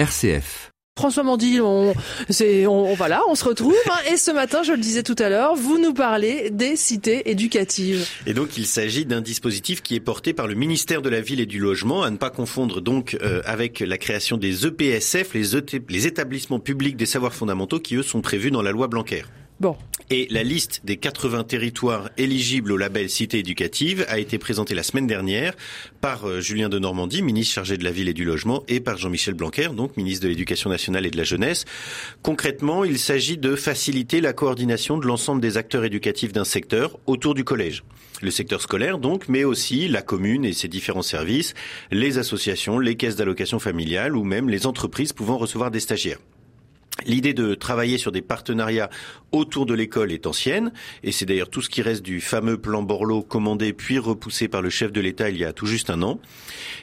RCF. François Mandil, on, c'est, on, voilà, on se retrouve. hein, et ce matin, je le disais tout à l'heure, vous nous parlez des cités éducatives. Et donc il s'agit d'un dispositif qui est porté par le ministère de la Ville et du Logement, à ne pas confondre donc euh, avec la création des E EPSF, les, ET les établissements publics des savoirs fondamentaux, qui eux sont prévus dans la loi Blanquer. Bon, Et la liste des 80 territoires éligibles au label Cité éducative a été présentée la semaine dernière par euh, Julien de Normandie, ministre chargé de la ville et du logement, et par Jean-Michel Blanquer, donc ministre de l'Éducation nationale et de la jeunesse. Concrètement, il s'agit de faciliter la coordination de l'ensemble des acteurs éducatifs d'un secteur autour du collège. Le secteur scolaire donc, mais aussi la commune et ses différents services, les associations, les caisses d'allocation familiale ou même les entreprises pouvant recevoir des stagiaires. L'idée de travailler sur des partenariats autour de l'école est ancienne, et c'est d'ailleurs tout ce qui reste du fameux plan Borloo commandé puis repoussé par le chef de l'État il y a tout juste un an.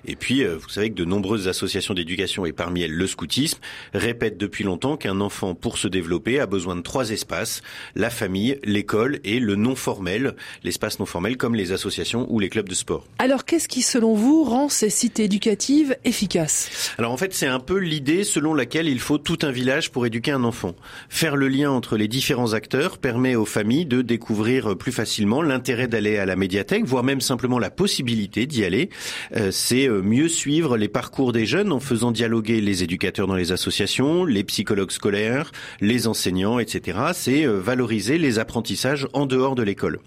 Et puis, euh, vous savez que de nombreuses associations d'éducation, et parmi elles le scoutisme, répètent depuis longtemps qu'un enfant, pour se développer, a besoin de trois espaces, la famille, l'école et le non formel, l'espace non formel comme les associations ou les clubs de sport. alors qu'est-ce qui, selon vous, rend ces cités éducatives efficaces? Alors en fait, c'est un peu l'idée selon laquelle il faut tout un village pour éduquer un enfant. Faire le lien entre les différents acteurs permet aux familles de découvrir plus facilement l'intérêt d'aller à la médiathèque, voire même simplement la possibilité d'y aller. Euh, c'est euh, mieux suivre les parcours des jeunes en faisant dialoguer les éducateurs dans les associations, les psychologues scolaires, les enseignants, etc. C'est euh, valoriser les apprentissages en dehors de l'école.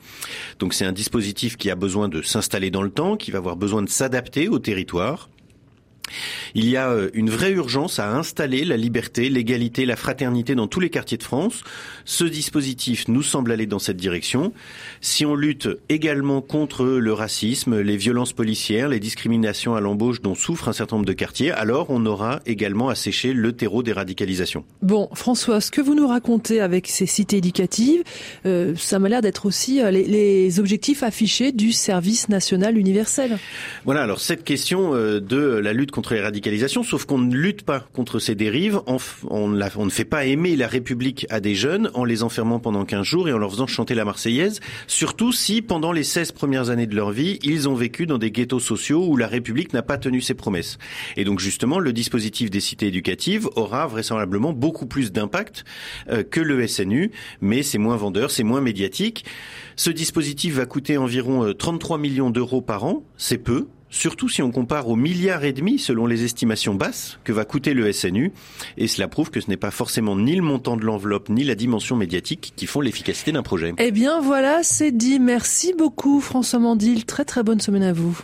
Donc c'est un dispositif qui a besoin de s'installer dans le temps, qui va avoir besoin de s'adapter au territoire. Il y a euh, une vraie urgence à installer la liberté, l'égalité, la fraternité dans tous les quartiers de France. Ce dispositif nous semble aller dans cette direction. Si on lutte également contre le racisme, les violences policières, les discriminations à l'embauche dont souffrent un certain nombre de quartiers, alors on aura également à sécher le terreau des radicalisations. Bon, François, ce que vous nous racontez avec ces cités éducatives, euh, ça m'a l'air d'être aussi euh, les, les objectifs affichés du service national universel. Voilà, alors cette question de la lutte contre les radicalisations, sauf qu'on ne lutte pas contre ces dérives, on, ne fait pas aimer la République à des jeunes en les enfermant pendant 15 jours et en leur faisant chanter la Marseillaise, surtout si pendant les 16 premières années de leur vie, ils ont vécu dans des ghettos sociaux où la République n'a pas tenu ses promesses. Et donc justement, le dispositif des cités éducatives aura vraisemblablement beaucoup plus d'impact euh, que le SNU, mais c'est moins vendeur, c'est moins médiatique. Ce dispositif va coûter environ euh, 33 millions d'euros par an, c'est peu, surtout si on compare au milliard et demi selon les estimations basses que va coûter le SNU, et cela prouve que ce n'est pas forcément ni le montant de l'enveloppe ni la dimension médiatique qui font l'efficacité d'un projet. Eh bien voilà, c'est dit. Merci beaucoup François Mandil. Très très bonne semaine à vous.